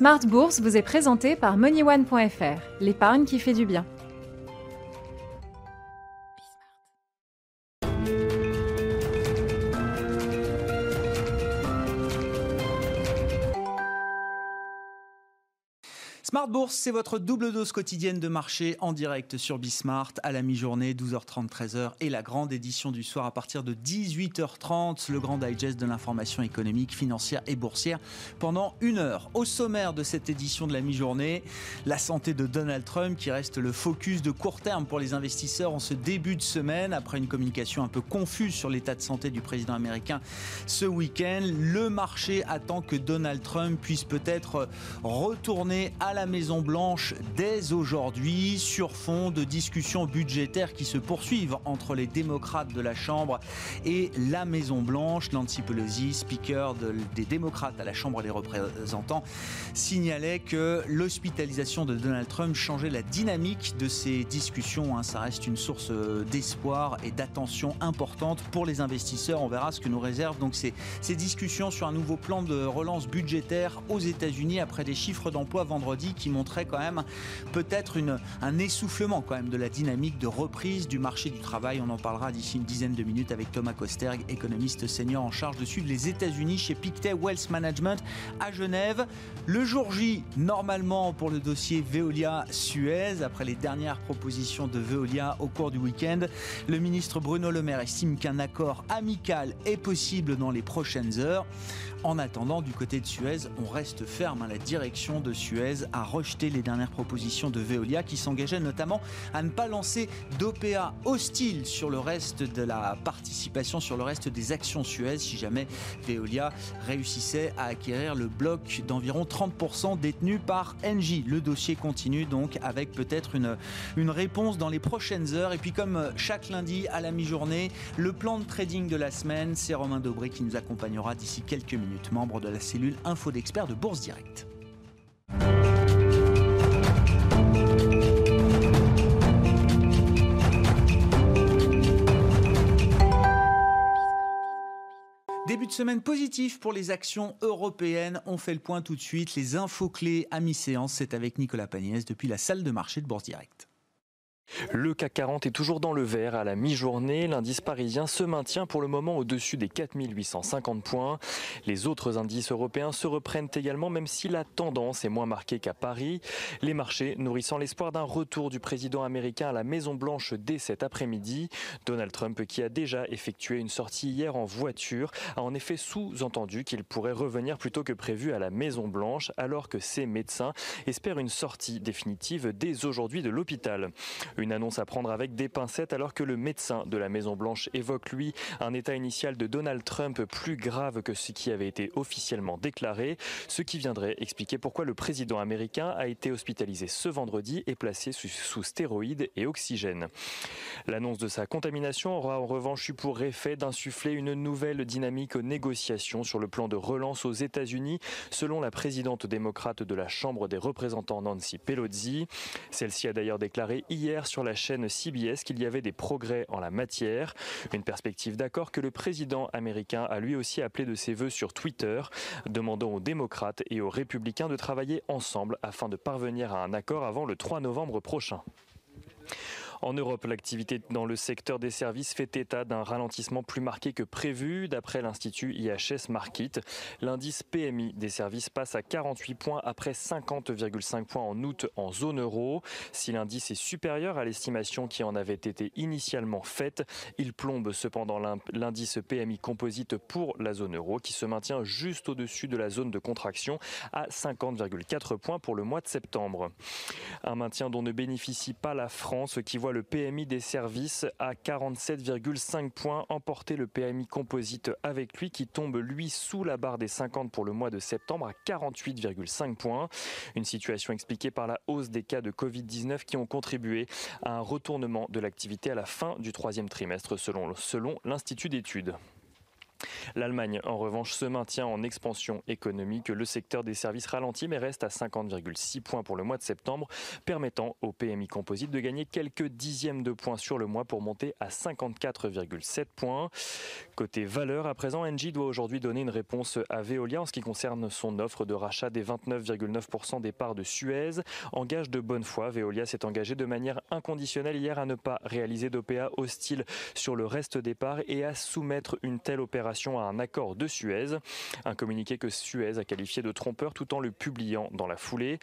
Smart Bourse vous est présenté par MoneyOne.fr, l'épargne qui fait du bien. Smart Bourse, c'est votre double dose quotidienne de marché en direct sur Bismart à la mi-journée, 12h30, 13h et la grande édition du soir à partir de 18h30, le grand digest de l'information économique, financière et boursière pendant une heure. Au sommaire de cette édition de la mi-journée, la santé de Donald Trump qui reste le focus de court terme pour les investisseurs en ce début de semaine après une communication un peu confuse sur l'état de santé du président américain ce week-end. Le marché attend que Donald Trump puisse peut-être retourner à la la Maison Blanche dès aujourd'hui sur fond de discussions budgétaires qui se poursuivent entre les démocrates de la Chambre et la Maison Blanche. Nancy Pelosi, speaker des démocrates à la Chambre des représentants, signalait que l'hospitalisation de Donald Trump changeait la dynamique de ces discussions. Hein. Ça reste une source d'espoir et d'attention importante pour les investisseurs. On verra ce que nous réservent donc ces discussions sur un nouveau plan de relance budgétaire aux États-Unis après des chiffres d'emploi vendredi qui montrait quand même peut-être un essoufflement quand même de la dynamique de reprise du marché du travail. On en parlera d'ici une dizaine de minutes avec Thomas Kosterg, économiste senior en charge de suivre les États-Unis chez Pictet Wealth Management à Genève. Le jour J, normalement pour le dossier Veolia Suez, après les dernières propositions de Veolia au cours du week-end, le ministre Bruno Le Maire estime qu'un accord amical est possible dans les prochaines heures. En attendant, du côté de Suez, on reste ferme. à La direction de Suez a rejeté les dernières propositions de Veolia qui s'engageait notamment à ne pas lancer d'OPA hostile sur le reste de la participation, sur le reste des actions Suez si jamais Veolia réussissait à acquérir le bloc d'environ 30% détenu par Engie. Le dossier continue donc avec peut-être une, une réponse dans les prochaines heures. Et puis comme chaque lundi à la mi-journée, le plan de trading de la semaine, c'est Romain Dobré qui nous accompagnera d'ici quelques minutes membre de la cellule Info d'experts de Bourse Direct. Début de semaine positif pour les actions européennes. On fait le point tout de suite. Les infos clés à mi-séance, c'est avec Nicolas Pagnès depuis la salle de marché de Bourse Direct. Le CAC 40 est toujours dans le vert à la mi-journée. L'indice parisien se maintient pour le moment au-dessus des 4850 points. Les autres indices européens se reprennent également, même si la tendance est moins marquée qu'à Paris. Les marchés nourrissant l'espoir d'un retour du président américain à la Maison-Blanche dès cet après-midi. Donald Trump, qui a déjà effectué une sortie hier en voiture, a en effet sous-entendu qu'il pourrait revenir plus tôt que prévu à la Maison-Blanche, alors que ses médecins espèrent une sortie définitive dès aujourd'hui de l'hôpital. Une annonce à prendre avec des pincettes alors que le médecin de la Maison Blanche évoque lui un état initial de Donald Trump plus grave que ce qui avait été officiellement déclaré, ce qui viendrait expliquer pourquoi le président américain a été hospitalisé ce vendredi et placé sous, stéroïdes et oxygène. L'annonce de sa contamination aura en revanche eu pour effet d'insuffler une nouvelle dynamique aux négociations sur le plan de relance aux États-Unis, selon la présidente démocrate de la Chambre des représentants Nancy Pelosi. Celle-ci a d'ailleurs déclaré hier sur la chaîne CBS qu'il y avait des progrès en la matière. Une perspective d'accord que le président américain a lui aussi appelé de ses voeux sur Twitter, demandant aux démocrates et aux républicains de travailler ensemble afin de parvenir à un accord avant le 3 novembre prochain. En Europe, l'activité dans le secteur des services fait état d'un ralentissement plus marqué que prévu. D'après l'Institut IHS Market, l'indice PMI des services passe à 48 points après 50,5 points en août en zone euro. Si l'indice est supérieur à l'estimation qui en avait été initialement faite, il plombe cependant l'indice PMI composite pour la zone euro qui se maintient juste au-dessus de la zone de contraction à 50,4 points pour le mois de septembre. Un maintien dont ne bénéficie pas la France qui voit le PMI des services à 47,5 points, emporter le PMI composite avec lui qui tombe lui sous la barre des 50 pour le mois de septembre à 48,5 points. Une situation expliquée par la hausse des cas de Covid-19 qui ont contribué à un retournement de l'activité à la fin du troisième trimestre selon l'Institut d'études. L'Allemagne, en revanche, se maintient en expansion économique. Le secteur des services ralentit mais reste à 50,6 points pour le mois de septembre, permettant au PMI composite de gagner quelques dixièmes de points sur le mois pour monter à 54,7 points. Côté valeur, à présent, Engie doit aujourd'hui donner une réponse à Veolia en ce qui concerne son offre de rachat des 29,9% des parts de Suez. En gage de bonne foi, Veolia s'est engagé de manière inconditionnelle hier à ne pas réaliser d'OPA hostile sur le reste des parts et à soumettre une telle opération à un accord de Suez. Un communiqué que Suez a qualifié de trompeur tout en le publiant dans la foulée.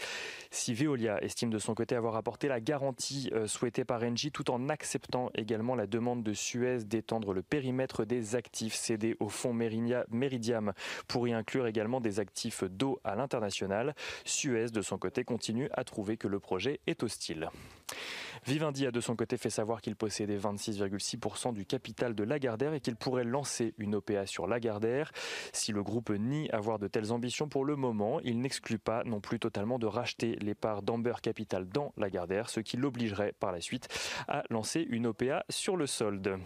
Si Veolia estime de son côté avoir apporté la garantie euh, souhaitée par Engie tout en acceptant également la demande de Suez d'étendre le périmètre des actifs cédés au fonds Meridiam pour y inclure également des actifs d'eau à l'international, Suez de son côté continue à trouver que le projet est hostile. Vivendi a de son côté fait savoir qu'il possédait 26,6% du capital de Lagardère et qu'il pourrait lancer une OPA sur Lagardère. Si le groupe nie avoir de telles ambitions pour le moment, il n'exclut pas non plus totalement de racheter les parts d'Amber Capital dans Lagardère, ce qui l'obligerait par la suite à lancer une OPA sur le solde.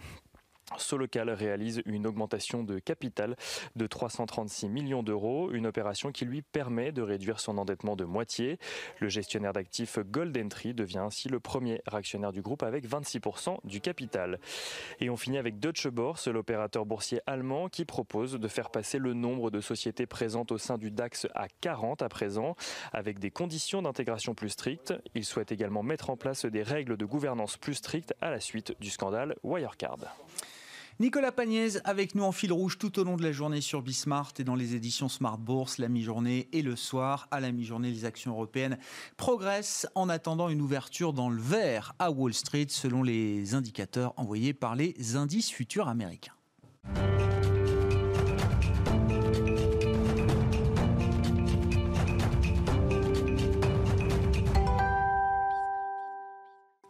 Solocal réalise une augmentation de capital de 336 millions d'euros, une opération qui lui permet de réduire son endettement de moitié. Le gestionnaire d'actifs Golden Tree devient ainsi le premier actionnaire du groupe avec 26% du capital. Et on finit avec Deutsche Börse, l'opérateur boursier allemand qui propose de faire passer le nombre de sociétés présentes au sein du DAX à 40 à présent, avec des conditions d'intégration plus strictes. Il souhaite également mettre en place des règles de gouvernance plus strictes à la suite du scandale Wirecard. Nicolas Pagnès avec nous en fil rouge tout au long de la journée sur Bismart et dans les éditions Smart Bourse, la mi-journée et le soir. À la mi-journée, les actions européennes progressent en attendant une ouverture dans le vert à Wall Street selon les indicateurs envoyés par les indices futurs américains.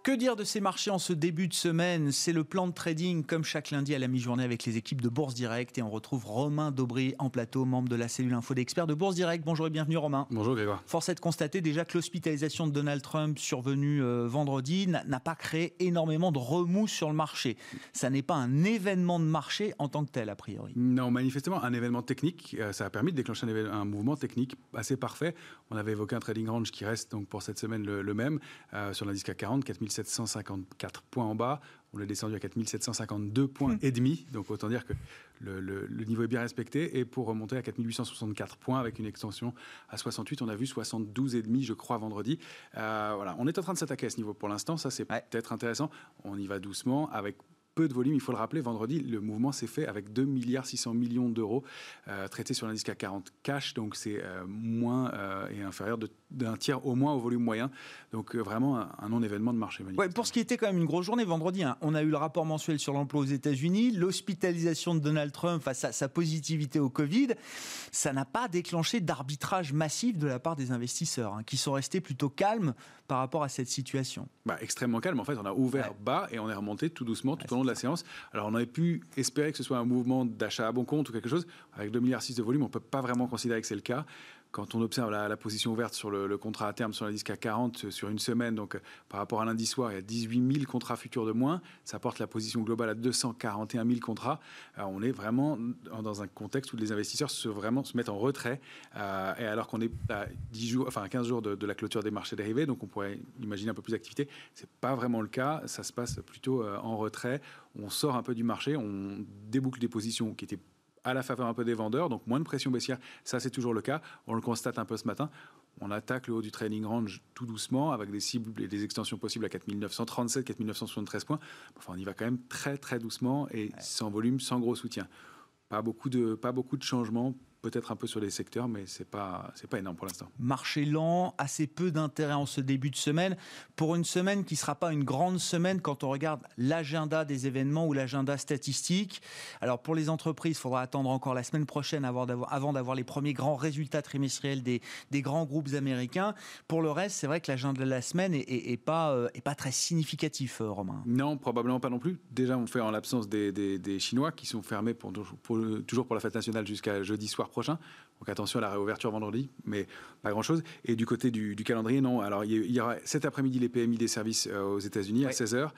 Que dire de ces marchés en ce début de semaine? C'est le plan de trading comme chaque lundi à la mi-journée avec les équipes de Bourse Direct et on retrouve Romain Daubry en plateau, membre de la cellule info d'experts de Bourse Direct. Bonjour et bienvenue Romain. Bonjour Grégoire. Force est de constater déjà que l'hospitalisation de Donald Trump survenue euh, vendredi n'a pas créé énormément de remous sur le marché. Ça n'est pas un événement de marché en tant que tel a priori. Non, manifestement un événement technique. Euh, ça a permis de déclencher un, mouvement technique assez parfait. On avait évoqué un trading range qui reste donc pour cette semaine le, même euh, sur l'indice CAC 40, 4000 754 points en bas. On est descendu à 4752 points hmm. et demi. Donc autant dire que le, niveau est bien respecté. Et pour remonter à 4864 points avec une extension à 68, on a vu 72 et demi, je crois, vendredi. Euh, voilà, on est en train de s'attaquer à ce niveau pour l'instant. Ça, c'est peut-être intéressant. On y va doucement avec peu de volume. Il faut le rappeler, vendredi, le mouvement s'est fait avec 2 milliards 600 millions d'euros euh, traités sur l'indice CAC 40 cash, donc c'est euh, moins euh, et inférieur d'un tiers au moins au volume moyen. Donc vraiment un, non-événement de marché. Ouais, pour ce qui était quand même une grosse journée vendredi, hein, on a eu le rapport mensuel sur l'emploi aux États-Unis, l'hospitalisation de Donald Trump face à sa positivité au Covid. Ça n'a pas déclenché d'arbitrage massif de la part des investisseurs, hein, qui sont restés plutôt calmes par rapport à cette situation. Bah, extrêmement calme. En fait, on a ouvert bas et on est remonté tout doucement tout au long de la séance. Alors, on aurait pu espérer que ce soit un mouvement d'achat à bon compte ou quelque chose. Avec 2,6 milliards de volume, on ne peut pas vraiment considérer que c'est le cas quand on observe la, position ouverte sur le, contrat à terme sur l'indice CAC 40 sur une semaine, donc par rapport à lundi soir, il y a 18 000 contrats futurs de moins. Ça porte la position globale à 241 000 contrats. Alors on est vraiment dans un contexte où les investisseurs se, vraiment, se mettent en retrait. Euh, et alors qu'on est à 10 jours, enfin 15 jours de, la clôture des marchés dérivés, donc on pourrait imaginer un peu plus d'activité. C'est pas vraiment le cas. Ça se passe plutôt euh, en retrait. On sort un peu du marché, on déboucle des positions qui étaient à la faveur un peu des vendeurs, donc moins de pression baissière. Ça, c'est toujours le cas. On le constate un peu ce matin. On attaque le haut du trading range tout doucement avec des cibles et des extensions possibles à 4937, 4973 points. Enfin, on y va quand même très très doucement et sans volume, sans gros soutien. Pas beaucoup de, pas beaucoup de changements peut-être un peu sur les secteurs, mais ce n'est pas, pas énorme pour l'instant. Marché lent, assez peu d'intérêt en ce début de semaine, pour une semaine qui ne sera pas une grande semaine quand on regarde l'agenda des événements ou l'agenda statistique. Alors pour les entreprises, il faudra attendre encore la semaine prochaine avant d'avoir les premiers grands résultats trimestriels des, des, grands groupes américains. Pour le reste, c'est vrai que l'agenda de la semaine n'est pas, euh, est pas très significatif, euh, Romain. Non, probablement pas non plus. Déjà, on fait en l'absence des, des, Chinois qui sont fermés pour, pour, toujours pour la fête nationale jusqu'à jeudi soir prochain. Donc attention à la réouverture vendredi, mais pas grand-chose. Et du côté du, calendrier, non. Alors il y aura cet après-midi les PMI des services aux États-Unis à 16h.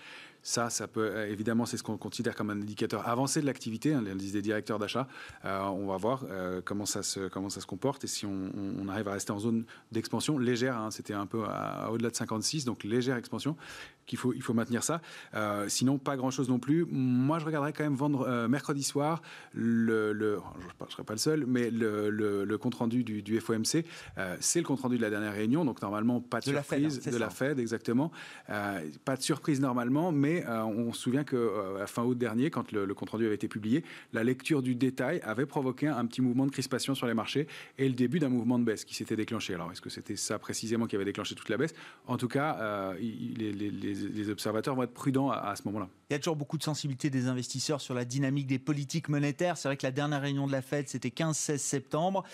Ça, ça peut euh, évidemment, c'est ce qu'on considère comme un indicateur avancé de l'activité, hein, l'indice des directeurs d'achat. Euh, on va voir euh, comment ça se comment ça se comporte et si on, arrive à rester en zone d'expansion légère. Hein, c'était un peu au-delà de 56, donc légère expansion qu'il faut, il faut maintenir ça. Euh, sinon, pas grand-chose non plus. Moi, je regarderais quand même vendre euh, mercredi soir, le, le je ne serai pas le seul, mais le, le, compte-rendu du, du, FOMC. Euh, c'est le compte-rendu de la dernière réunion, donc normalement, pas de, surprise. Hein, de la Fed, exactement. pas de surprise normalement, mais on se souvient qu'à fin août dernier, quand le, compte-rendu avait été publié, la lecture du détail avait provoqué un petit mouvement de crispation sur les marchés et le début d'un mouvement de baisse qui s'était déclenché. Alors, est-ce que c'était ça précisément qui avait déclenché toute la baisse? En tout cas, les, les les, observateurs vont être prudents à, ce moment-là. Il y a toujours beaucoup de sensibilité des investisseurs sur la dynamique des politiques monétaires. C'est vrai que la dernière réunion de la Fed, c'était 15-16 septembre.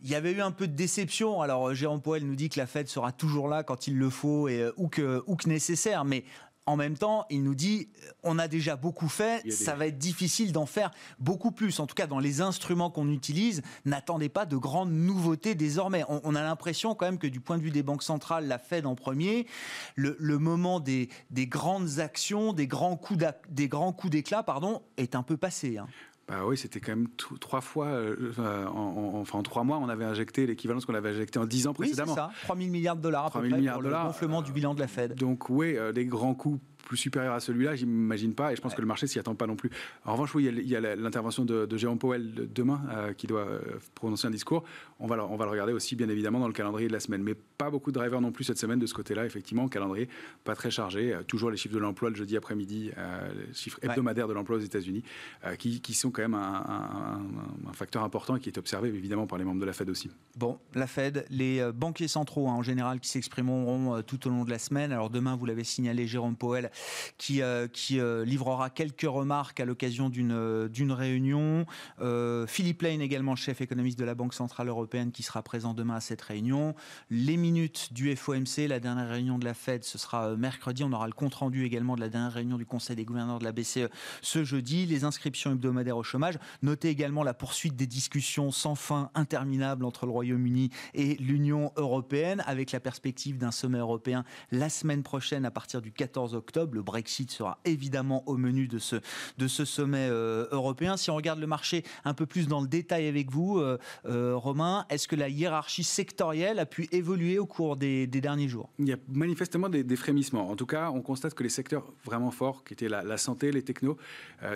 Il y avait eu un peu de déception. Alors, Jérôme Powell nous dit que la Fed sera toujours là quand il le faut et euh, ou que, ou que nécessaire. Mais en même temps, il nous dit on a déjà beaucoup fait, ça va être difficile d'en faire beaucoup plus. En tout cas, dans les instruments qu'on utilise, n'attendez pas de grandes nouveautés désormais. On, a l'impression quand même que du point de vue des banques centrales, la Fed en premier, le, moment des, grandes actions, des grands coups d'éclat, pardon, est un peu passé. Hein. Bah oui, c'était quand même trois fois, euh, en, enfin en trois mois, on avait injecté l'équivalent de ce qu'on avait injecté en dix ans précédemment. Oui, c'est ça, 3 000 milliards de dollars à peu près milliards pour le gonflement du bilan de la Fed. Donc oui, euh, des grands coups plus supérieur à celui-là, j'imagine pas, et je pense que le marché s'y attend pas non plus. En revanche, oui, il y a l'intervention de, de, Jérôme Powell demain, euh, qui doit euh, prononcer un discours. On va, le, on va le regarder aussi, bien évidemment, dans le calendrier de la semaine. Mais pas beaucoup de drivers non plus cette semaine de ce côt-là, effectivement, calendrier pas très chargé. Euh, toujours les chiffres de l'emploi le jeudi après-midi, les chiffres hebdomadaires de l'emploi aux États-Unis, qui, qui, sont quand même un, un, facteur important et qui est observé évidemment par les membres de la Fed aussi. Bon, la Fed, les banquiers centraux hein, en général qui s'exprimeront tout au long de la semaine. Alors demain, vous l'avez signalé, Jérôme Powell qui, euh, euh, livrera quelques remarques à l'occasion d'une euh, réunion. Philippe Lane également, chef économiste de la Banque Centrale Européenne, qui sera présent demain à cette réunion. Les minutes du FOMC, la dernière réunion de la Fed, ce sera mercredi. On aura le compte-rendu également de la dernière réunion du Conseil des gouverneurs de la BCE ce jeudi. Les inscriptions hebdomadaires au chômage. Notez également la poursuite des discussions sans fin, interminables entre le Royaume-Uni et l'Union européenne, avec la perspective d'un sommet européen la semaine prochaine à partir du 14 octobre. Le Brexit sera évidemment au menu de ce, de ce sommet euh, européen. Si on regarde le marché un peu plus dans le détail avec vous, euh, euh, Romain, est-ce que la hiérarchie sectorielle a pu évoluer au cours des, derniers jours? Il y a manifestement des, frémissements. En tout cas, on constate que les secteurs vraiment forts, qui étaient la, santé, les technos,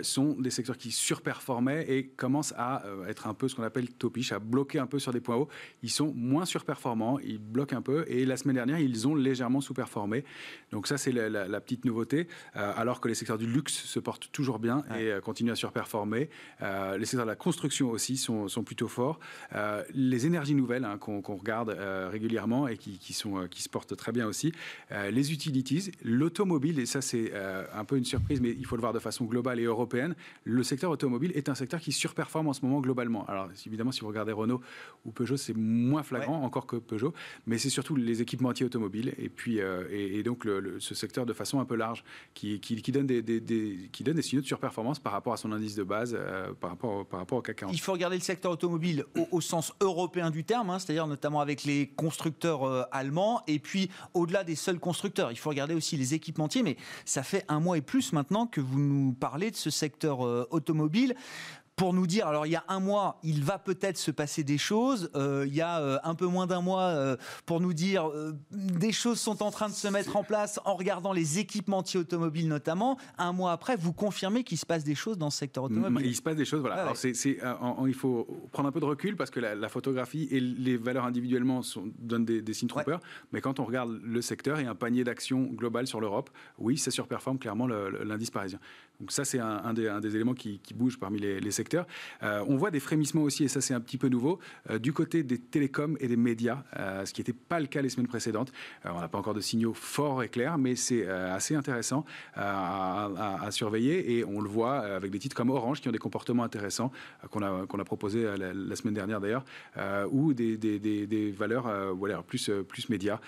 sont des secteurs qui surperformaient et commencent à être un peu ce qu'on appelle topiche, à bloquer un peu sur des points hauts. Ils sont moins surperformants, ils bloquent un peu et la semaine dernière, ils ont légèrement sous-performé. Donc ça, c'est la, la, petite nouveauté. Euh, alors que les secteurs du luxe se portent toujours bien et euh, continuent à surperformer. Euh, les secteurs de la construction aussi sont, plutôt forts. les énergies nouvelles hein, qu'on regarde régulièrement et qui, sont, qui se portent très bien aussi. les utilities, l'automobile, et ça c'est un peu une surprise, mais il faut le voir de façon globale et européenne, le secteur automobile est un secteur qui surperforme en ce moment globalement. Alors évidemment, si vous regardez Renault ou Peugeot, c'est moins flagrant encore que Peugeot, mais c'est surtout les équipementiers automobiles et puis et, donc ce secteur de façon un peu qui, donne des, des signaux de surperformance par rapport à son indice de base, euh, par, rapport, par au CAC 40. Il faut regarder le secteur automobile au, sens européen du terme, hein, c'est-à-dire notamment avec les constructeurs euh, allemands, et puis au-delà des seuls constructeurs, il faut regarder aussi les équipementiers, mais ça fait un mois et plus maintenant que vous nous parlez de ce secteur euh, automobile pour nous dire, alors il y a un mois, il va peut-être se passer des choses, euh, il y a euh, un peu moins d'un mois euh, pour nous dire, des choses sont en train de se mettre en place en regardant les équipementiers automobiles notamment. Un mois après, vous confirmez qu'il se passe des choses dans ce secteur automobile. Il se passe des choses, voilà. alors c'est, il faut prendre un peu de recul parce que la, photographie et les valeurs individuellement sont, donnent des, signes trompeurs, mais quand on regarde le secteur et un panier d'actions global sur l'Europe, oui, ça surperforme clairement l'indice parisien. Donc ça, c'est un, des, éléments qui, qui bougent parmi les, secteurs euh, on voit des frémissements aussi, et ça c'est un petit peu nouveau, euh, du côté des télécoms et des médias, euh, ce qui n'était pas le cas les semaines précédentes. on n'a pas encore de signaux forts et clairs, mais c'est assez intéressant à, surveiller, et on le voit avec des titres comme Orange qui ont des comportements intéressants qu'on a, qu'on a proposé la, semaine dernière d'ailleurs, ou des, valeurs voilà, plus, plus médias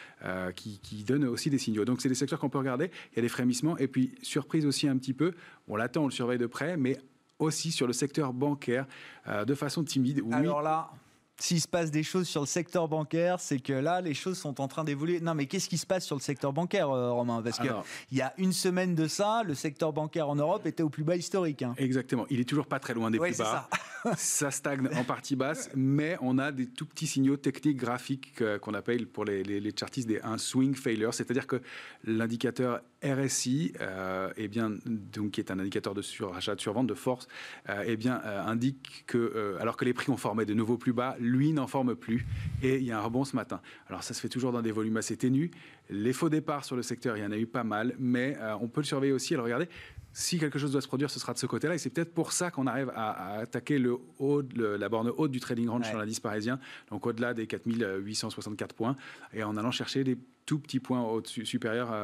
qui, qui donnent aussi des signaux. Donc c'est des secteurs qu'on peut regarder, il y a des frémissements, et puis surprise aussi un petit peu, on l'attend, on le surveille de près, mais aussi sur le secteur bancaire euh, de façon timide. Alors là, s'il se passe des choses sur le secteur bancaire, c'est que là, les choses sont en train d'évoluer. Non, mais qu'est-ce qui se passe sur le secteur bancaire, euh, Romain? Parce qu'il y a une semaine de ça, le secteur bancaire en Europe était au plus bas historique. Hein. Exactement. Il est toujours pas très loin des plus bas. Ça. ça. stagne en partie basse, mais on a des tout petits signaux techniques, graphiques qu'on appelle pour les, les, chartistes des un swing failure, c'est-à-dire que l'indicateur RSI, euh, eh bien, donc, qui est un indicateur de surachat, de survente, de force, euh, eh bien, euh, indique que, euh, alors que les prix ont formé de nouveaux plus bas, lui n'en forme plus. Et il y a un rebond ce matin. Alors, ça se fait toujours dans des volumes assez ténus. Les faux départs sur le secteur, il y en a eu pas mal, mais on peut le surveiller aussi. Alors, regardez, si quelque chose doit se produire, ce sera de ce côté-là. Et c'est peut-être pour ça qu'on arrive à, attaquer le haut, la borne haute du trading range sur l'indice parisien, donc au-delà des 4864 points, et en allant chercher des tout petits points au-dessus, supérieurs,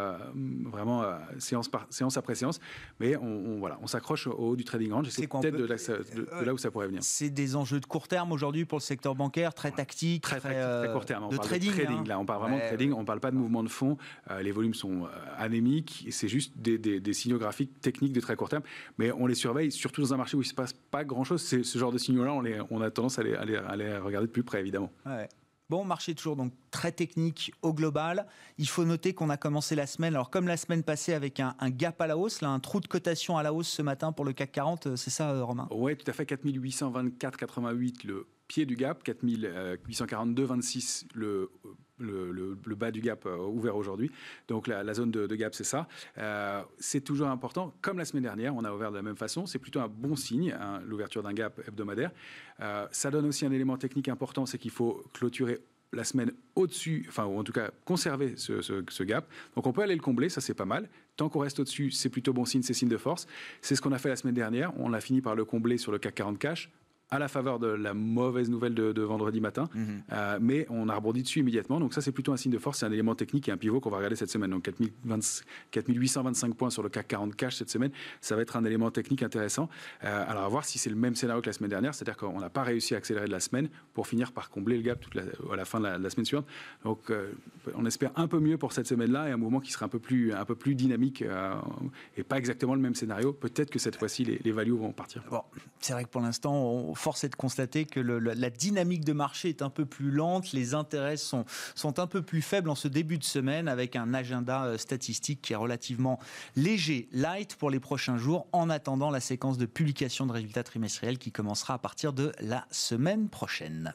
vraiment séance, par, séance après séance. Mais on, voilà, on s'accroche au haut du trading range. C'est peut-être de, là où ça pourrait venir. C'est des enjeux de court terme aujourd'hui pour le secteur bancaire, très tactique, très, très, très, court terme. On de parle trading, de trading. Là, on parle vraiment de trading. On ne parle pas de mouvement de fond. Euh, les volumes sont euh, anémiques. C'est juste des, des, signaux graphiques techniques de très court terme. Mais on les surveille, surtout dans un marché où il ne se passe pas grand-chose. Ce genre de signaux-là, on, on, a tendance à les, à, les, regarder de plus près, évidemment. Ouais. Bon, marché toujours donc très technique au global. Il faut noter qu'on a commencé la semaine, alors comme la semaine passée, avec un, gap à la hausse, là, un trou de cotation à la hausse ce matin pour le CAC 40, euh, c'est ça, euh, Romain? Oui, tout à fait. 4824,88 le pied du gap, 4842,26 le le, bas du gap euh, ouvert aujourd'hui. Donc la, zone de, gap, c'est ça. Euh, c'est toujours important. Comme la semaine dernière, on a ouvert de la même façon. C'est plutôt un bon signe, hein, l'ouverture d'un gap hebdomadaire. Euh, ça donne aussi un élément technique important, c'est qu'il faut clôturer la semaine au-dessus, enfin, ou en tout cas conserver ce, ce, gap. Donc on peut aller le combler, ça c'est pas mal. Tant qu'on reste au-dessus, c'est plutôt bon signe, c'est signe de force. C'est ce qu'on a fait la semaine dernière. On a fini par le combler sur le CAC 40 cash à la faveur de la mauvaise nouvelle de, vendredi matin, mhm. euh, mais on a rebondi dessus immédiatement. Donc ça, c'est plutôt un signe de force, c'est un élément technique et un pivot qu'on va regarder cette semaine. Donc 4825 points sur le CAC 40 cash cette semaine, ça va être un élément technique intéressant. Euh, alors à voir si c'est le même scénario que la semaine dernière, c'est-à-dire qu'on n'a pas réussi à accélérer de la semaine pour finir par combler le gap toute à la fin de la, semaine suivante. Donc euh, on espère un peu mieux pour cette semaine-là et un mouvement qui sera un peu plus, un peu plus dynamique et pas exactement le même scénario. Peut-être que cette fois-ci les, les values vont partir. Bon, c'est vrai que pour l'instant, on force est de constater que la dynamique de marché est un peu plus lente, les intérêts sont, sont un peu plus faibles en ce début de semaine avec un agenda euh, statistique qui est relativement léger, light pour les prochains jours en attendant la séquence de publication de résultats trimestriels qui commencera à partir de la semaine prochaine.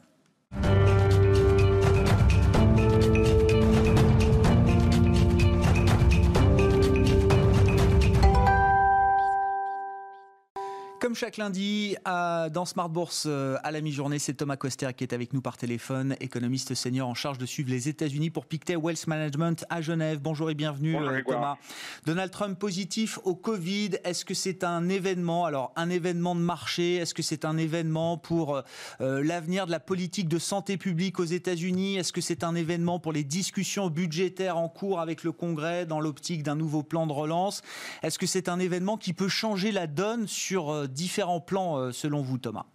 Comme chaque lundi, dans Smart Bourse euh, à la mi-journée, c'est Thomas Coster qui est avec nous par téléphone, économiste senior en charge de suivre les États-Unis pour Pictet Wealth Management à Genève. Bonjour et bienvenue euh, Thomas. Donald Trump positif au Covid, est-ce que c'est un événement? Alors un événement de marché, est-ce que c'est un événement pour euh, l'avenir de la politique de santé publique aux États-Unis? Est-ce que c'est un événement pour les discussions budgétaires en cours avec le Congrès dans l'optique d'un nouveau plan de relance? Est-ce que c'est un événement qui peut changer la donne sur différents plans euh, selon vous, Thomas?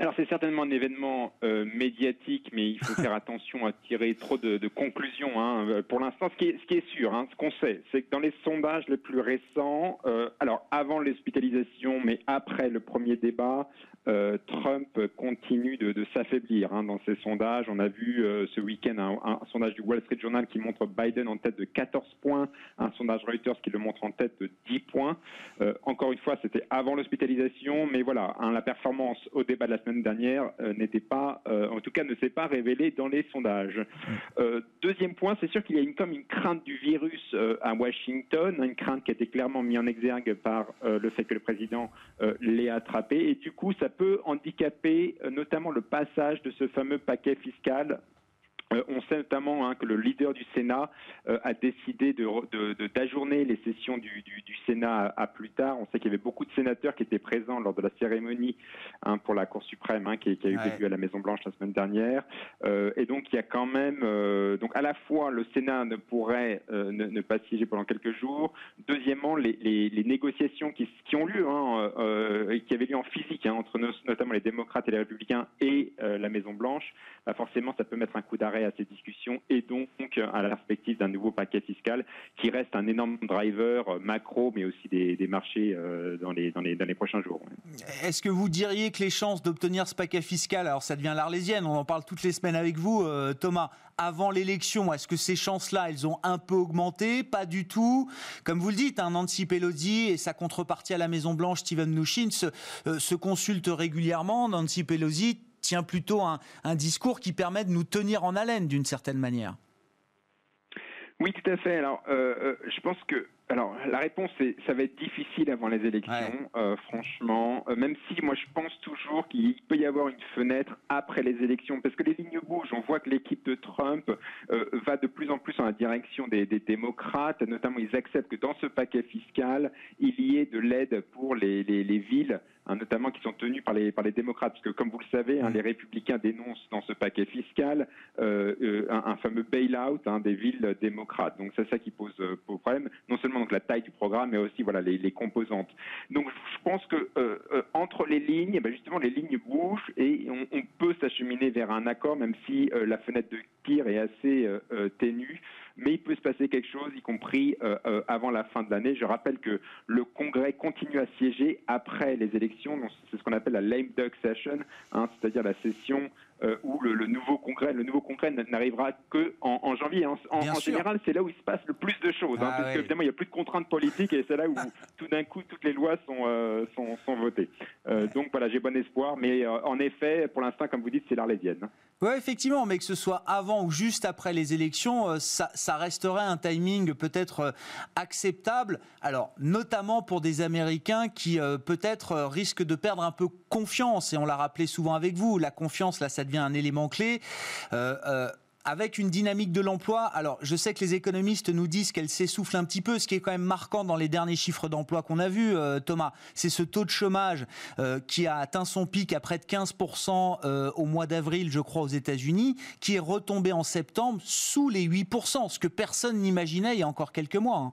Alors c'est certainement un événement euh, médiatique, mais il faut faire attention à tirer trop de, conclusions. Hein. Euh, pour l'instant, ce, qui est, ce qui est sûr, hein, ce qu'on sait, c'est que dans les sondages les plus récents, alors avant l'hospitalisation, mais après le premier débat, euh, Trump continue de, s'affaiblir hein, dans ses sondages. On a vu euh, ce week-end un, sondage du Wall Street Journal qui montre Biden en tête de 14 points, un sondage Reuters qui le montre en tête de 10 points. Euh, encore une fois, c'était avant l'hospitalisation, mais voilà, la performance au débat de la semaine dernière n'était pas, en tout cas, ne s'est pas révélée dans les sondages. deuxième point, c'est sûr qu'il y a une, comme une crainte du virus à Washington, une crainte qui a été clairement mise en exergue par le fait que le président l'ait attrapé, et du coup, ça peut handicaper euh, notamment le passage de ce fameux paquet fiscal euh, on sait notamment hein, que le leader du Sénat euh, a décidé d'ajourner les sessions du, Sénat à, plus tard. On sait qu'il y avait beaucoup de sénateurs qui étaient présents lors de la cérémonie hein, pour la Cour suprême hein, qui, a eu lieu à la Maison Blanche la semaine dernière. Euh, et donc il y a quand même, donc à la fois le Sénat ne pourrait ne, pas siéger pendant quelques jours. Deuxièmement, les, négociations qui, ont lieu et qui avaient lieu en physique entre notamment les démocrates et les républicains et la Maison Blanche, bah forcément ça peut mettre un coup d'arrêt à ces discussions et donc à la perspective d'un nouveau paquet fiscal qui reste un énorme driver macro, mais aussi des, marchés dans les, dans, les, dans les prochains jours. Est-ce que vous diriez que les chances d'obtenir ce paquet fiscal, alors ça devient l'arlésienne, on en parle toutes les semaines avec vous, Thomas, avant l'élection, est-ce que ces chances-là, elles ont un peu augmenté? Pas du tout. Comme vous le dites, hein, Nancy Pelosi et sa contrepartie à la Maison-Blanche, Steven Mnuchin, se, se consultent régulièrement. Nancy Pelosi tient plutôt un, un discours qui permet de nous tenir en haleine d'une certaine manière. Oui, tout à fait. Alors, euh, euh, je pense que alors, la réponse, c'est ça va être difficile avant les élections, euh, franchement. même si moi, je pense toujours qu'il peut y avoir une fenêtre après les élections, parce que les lignes bougent. On voit que l'équipe de Trump va de plus en plus en la direction des, démocrates. Notamment, ils acceptent que dans ce paquet fiscal, il y ait de l'aide pour les, les, les villes Hein, notamment qui sont tenus par les, par les démocrates, parce que comme vous le savez, hein, mm. les républicains dénoncent dans ce paquet fiscal euh, euh, un, fameux bail-out hein, des villes démocrates. Donc c'est ça qui pose euh, problème, non seulement donc la taille du programme, mais aussi voilà les, les composantes. Donc je pense que entre les lignes, eh ben, justement les lignes bougent et on, on peut s'acheminer vers un accord, même si la fenêtre de tir est assez ténue mais il peut se passer quelque chose, y compris euh, euh, avant la fin de l'année. Je rappelle que le Congrès continue à siéger après les élections, c'est ce qu'on appelle la lame duck session, hein, c'est-à-dire la session euh, où le, nouveau congrès, le nouveau congrès n'arrivera que en, janvier. En, général, c'est là où il se passe le plus de choses, hein, ah parce qu'évidemment, il n'y a plus de contraintes politiques et c'est là où tout d'un coup toutes les lois sont sont, sont, votées. donc voilà, j'ai bon espoir, mais en effet, pour l'instant, comme vous dites, c'est l'arlésienne. Oui, effectivement, mais que ce soit avant ou juste après les élections, ça, ça resterait un timing peut-être euh, acceptable. Alors, notamment pour des Américains qui euh, peut-être euh, risquent de perdre un peu confiance. Et on l'a rappelé souvent avec vous, la confiance, là, ça devient un élément clé avec une dynamique de l'emploi. Alors, je sais que les économistes nous disent qu'elle s'essouffle un petit peu. Ce qui est quand même marquant dans les derniers chiffres d'emploi qu'on a vus, euh, Thomas, c'est ce taux de chômage euh, qui a atteint son pic à près de 15% euh, au mois d'avril, je crois, aux États-Unis, qui est retombé en septembre sous les 8%, ce que personne n'imaginait il y a encore quelques mois. Hein.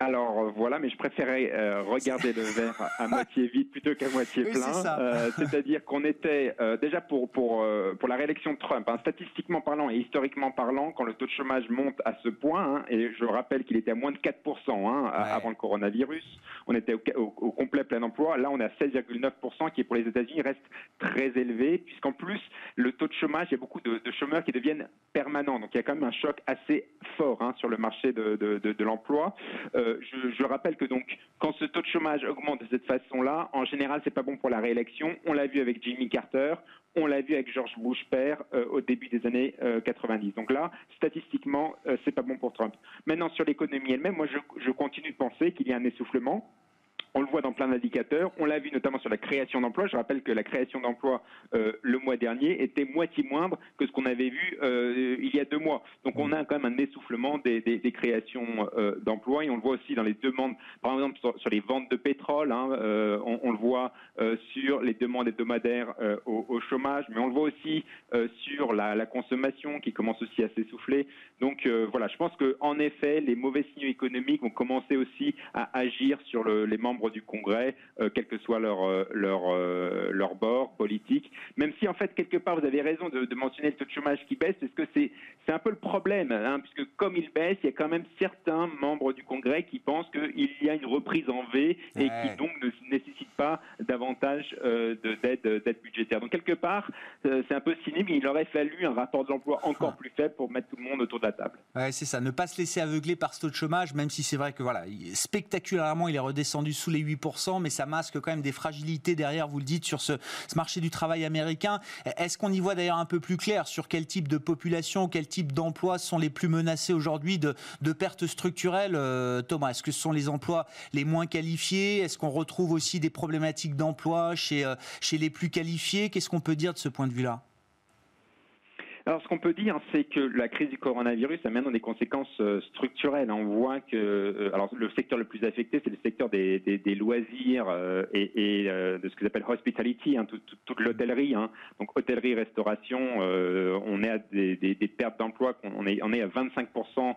Alors euh, voilà, mais je préférais euh, regarder le verre à, moitié vide plutôt qu'à moitié plein. Euh, c'est-à-dire qu'on était déjà pour pour pour la réélection de Trump, hein, statistiquement parlant et historiquement parlant, quand le taux de chômage monte à ce point, hein, et je rappelle qu'il était à moins de 4% hein, avant le coronavirus, on était au, complet plein emploi. Là, on est à 16,9%, qui pour les États-Unis reste très élevé, puisqu'en plus le taux de chômage, il y a beaucoup de, chômeurs qui deviennent permanents. Donc il y a quand même un choc assez fort sur le marché de de, de, de l'emploi. Euh, je, rappelle que donc quand ce taux de chômage augmente de cette façon-là, en général, c'est pas bon pour la réélection. On l'a vu avec Jimmy Carter, on l'a vu avec George Bush père euh, au début des années 90. Euh, donc là, statistiquement, c'est pas bon pour Trump. Maintenant, sur l'économie elle-même, moi, je continue de penser qu'il y a un essoufflement. On le voit dans plein d'indicateurs. On l'a vu notamment sur la création d'emplois. Je rappelle que la création d'emplois euh, le mois dernier était moitié moindre que ce qu'on avait vu euh, il y a deux mois. Donc on a quand même un essoufflement des, créations euh, d'emplois et on le voit aussi dans les demandes, par exemple sur, les ventes de pétrole. Hein, on, le voit sur les demandes hebdomadaires au, chômage, mais on le voit aussi sur la, consommation qui commence aussi à s'essouffler. Donc voilà, je pense qu'en effet, les mauvais signaux économiques vont commencer aussi à agir sur les membres du Congrès, euh, quel que soit leur, euh, leur, euh, leur bord politique. Même si, en fait, quelque part, vous avez raison de, mentionner le taux de chômage qui baisse, parce que c'est, c'est un peu le problème, hein, puisque comme il baisse, il y a quand même certains membres du Congrès qui pensent qu'il y a une reprise en V et qui donc ne nécessite pas davantage d'aide, d'aide budgétaire. Donc, quelque part, c'est un peu cynique, mais il aurait fallu un rapport de l'emploi encore plus faible pour mettre tout le monde autour de la table. Ouais, c'est ça. Ne pas se laisser aveugler par ce taux de chômage, même si c'est vrai que voilà, spectaculairement, il est redescendu sous les 8%, mais ça masque quand même des fragilités derrière, vous le dites, sur ce, marché du travail américain. Est-ce qu'on y voit d'ailleurs un peu plus clair sur quel type de population, quel type d'emplois sont les plus menacés aujourd'hui de, pertes structurelles, euh, Thomas? Est-ce que ce sont les emplois les moins qualifiés? Est-ce qu'on retrouve aussi des problématiques d'emploi chez, euh, chez les plus qualifiés? Qu'est-ce qu'on peut dire de ce point de vue-là? Alors, ce qu'on peut dire, c'est que la crise du coronavirus amène des conséquences euh, structurelles. On voit que, euh, alors, le secteur le plus affecté, c'est le secteur des, loisirs euh, et, de ce qu'ils appellent hospitality, hein, toute, l'hôtellerie. Hein. Donc, hôtellerie, restauration, on est à des, pertes d'emplois, est, on est à 25%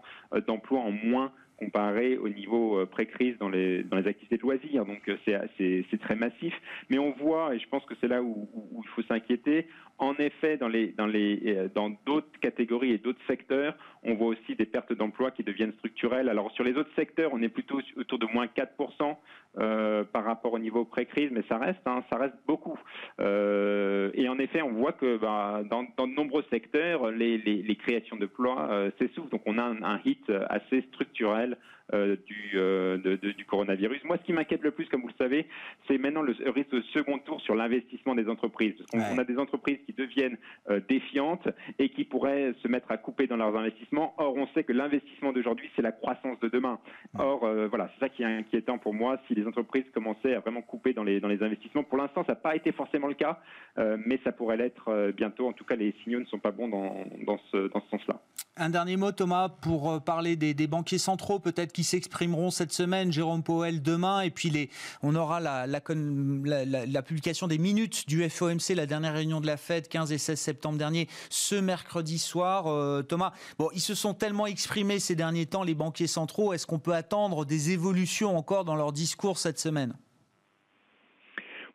d'emplois en moins comparé au niveau pré-crise dans les, dans les activités de loisirs. Donc c'est très massif. Mais on voit, et je pense que c'est là où, il faut s'inquiéter, en effet, dans les dans les dans d'autres catégories et d'autres secteurs, on voit aussi des pertes d'emplois qui deviennent structurelles. Alors sur les autres secteurs, on est plutôt autour de moins 4% euh, par rapport au niveau pré-crise, mais ça reste, hein, ça reste beaucoup. Euh, et en effet, on voit que bah, dans, dans, de nombreux secteurs, les, créations d'emplois euh, s'essoufflent. Donc on a un hit assez structurel euh, du, euh, de, de, du coronavirus. Moi, ce qui m'inquiète le plus, comme vous le savez, c'est maintenant le risque de second tour sur l'investissement des entreprises. Parce qu'on a des entreprises qui deviennent euh, défiantes et qui pourraient se mettre à couper dans leurs investissements. Or, on sait que l'investissement d'aujourd'hui, c'est la croissance de demain. Or, voilà, c'est ça qui est inquiétant pour moi. Si les entreprises commençaient à vraiment couper dans les, dans les investissements, pour l'instant, ça n'a pas été forcément le cas, mais ça pourrait l'être bientôt. En tout cas, les signaux ne sont pas bons dans, dans ce, dans ce sens-là. Un dernier mot, Thomas, pour parler des, banquiers centraux, peut-être qui s'exprimeront cette semaine, Jérôme Powell demain, et puis on aura la, la, publication des minutes du FOMC, la dernière réunion de la Fed, 15 et 16 septembre dernier, ce mercredi soir. Euh, Thomas, bon, ils se sont tellement exprimés ces derniers temps, les banquiers centraux, est-ce qu'on peut attendre des évolutions encore dans leur discours cette semaine?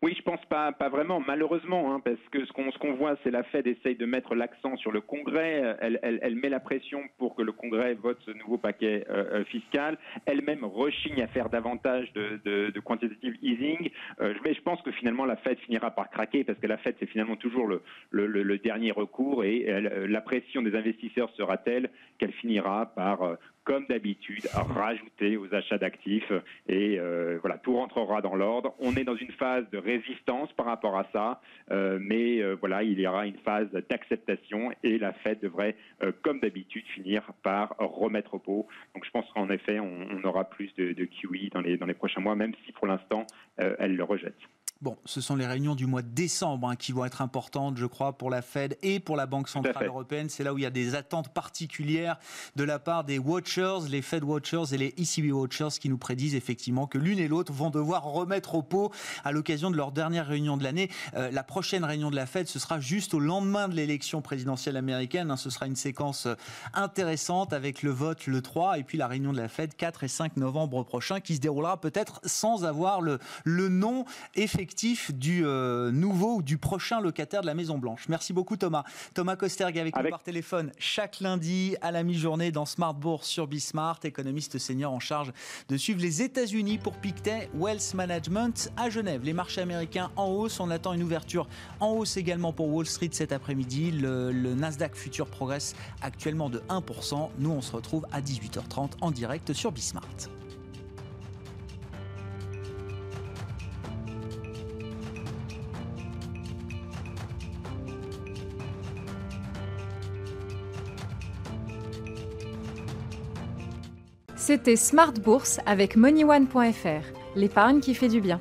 Oui, je pense pas, pas vraiment, malheureusement, hein, parce que ce qu'on ce qu'on voit, c'est la Fed essaye de mettre l'accent sur le Congrès. Elle, elle, met la pression pour que le Congrès vote ce nouveau paquet euh, euh fiscal. Elle-même rechigne à faire davantage de, quantitative easing. Euh, mais je pense que finalement la Fed finira par craquer parce que la Fed c'est finalement toujours le, dernier recours et la pression des investisseurs sera telle qu'elle finira par euh, comme d'habitude, rajouter aux achats d'actifs et euh, voilà, tout rentrera dans l'ordre. On est dans une phase de résistance par rapport à ça, euh, mais euh, voilà, il y aura une phase d'acceptation et la Fed devrait, comme d'habitude, finir par remettre au pot. Donc je pense qu'en effet, on, aura plus de, de QE dans les, prochains mois, même si pour l'instant, elle le rejette. Bon, ce sont les réunions du mois de décembre hein, qui vont être importantes, je crois, pour la Fed et pour la Banque Centrale Européenne. C'est là où il y a des attentes particulières de la part des watchers, les Fed watchers et les ECB watchers qui nous prédisent effectivement que l'une et l'autre vont devoir remettre au pot à l'occasion de leur dernière réunion de l'année. Euh, la prochaine réunion de la Fed, ce sera juste au lendemain de l'élection présidentielle américaine. Hein. Ce sera une séquence euh, intéressante avec le vote le 3 et puis la réunion de la Fed 4 et 5 novembre prochain qui se déroulera peut-être sans avoir le, le nom effectif du euh, nouveau ou du prochain locataire de la Maison Blanche. Merci beaucoup Thomas. Thomas Kosterg avec, avec, nous par téléphone chaque lundi à la mi-journée dans Smart Bourse sur Bismart, économiste senior en charge de suivre les États-Unis pour Pictet Wealth Management à Genève. Les marchés américains en hausse, on attend une ouverture en hausse également pour Wall Street cet après-midi. Le, le Nasdaq futur progresse actuellement de 1%. Nous on se retrouve à 18h30 en direct sur Bismart. C'était Smart Bourse avec MoneyOne.fr, l'épargne qui fait du bien.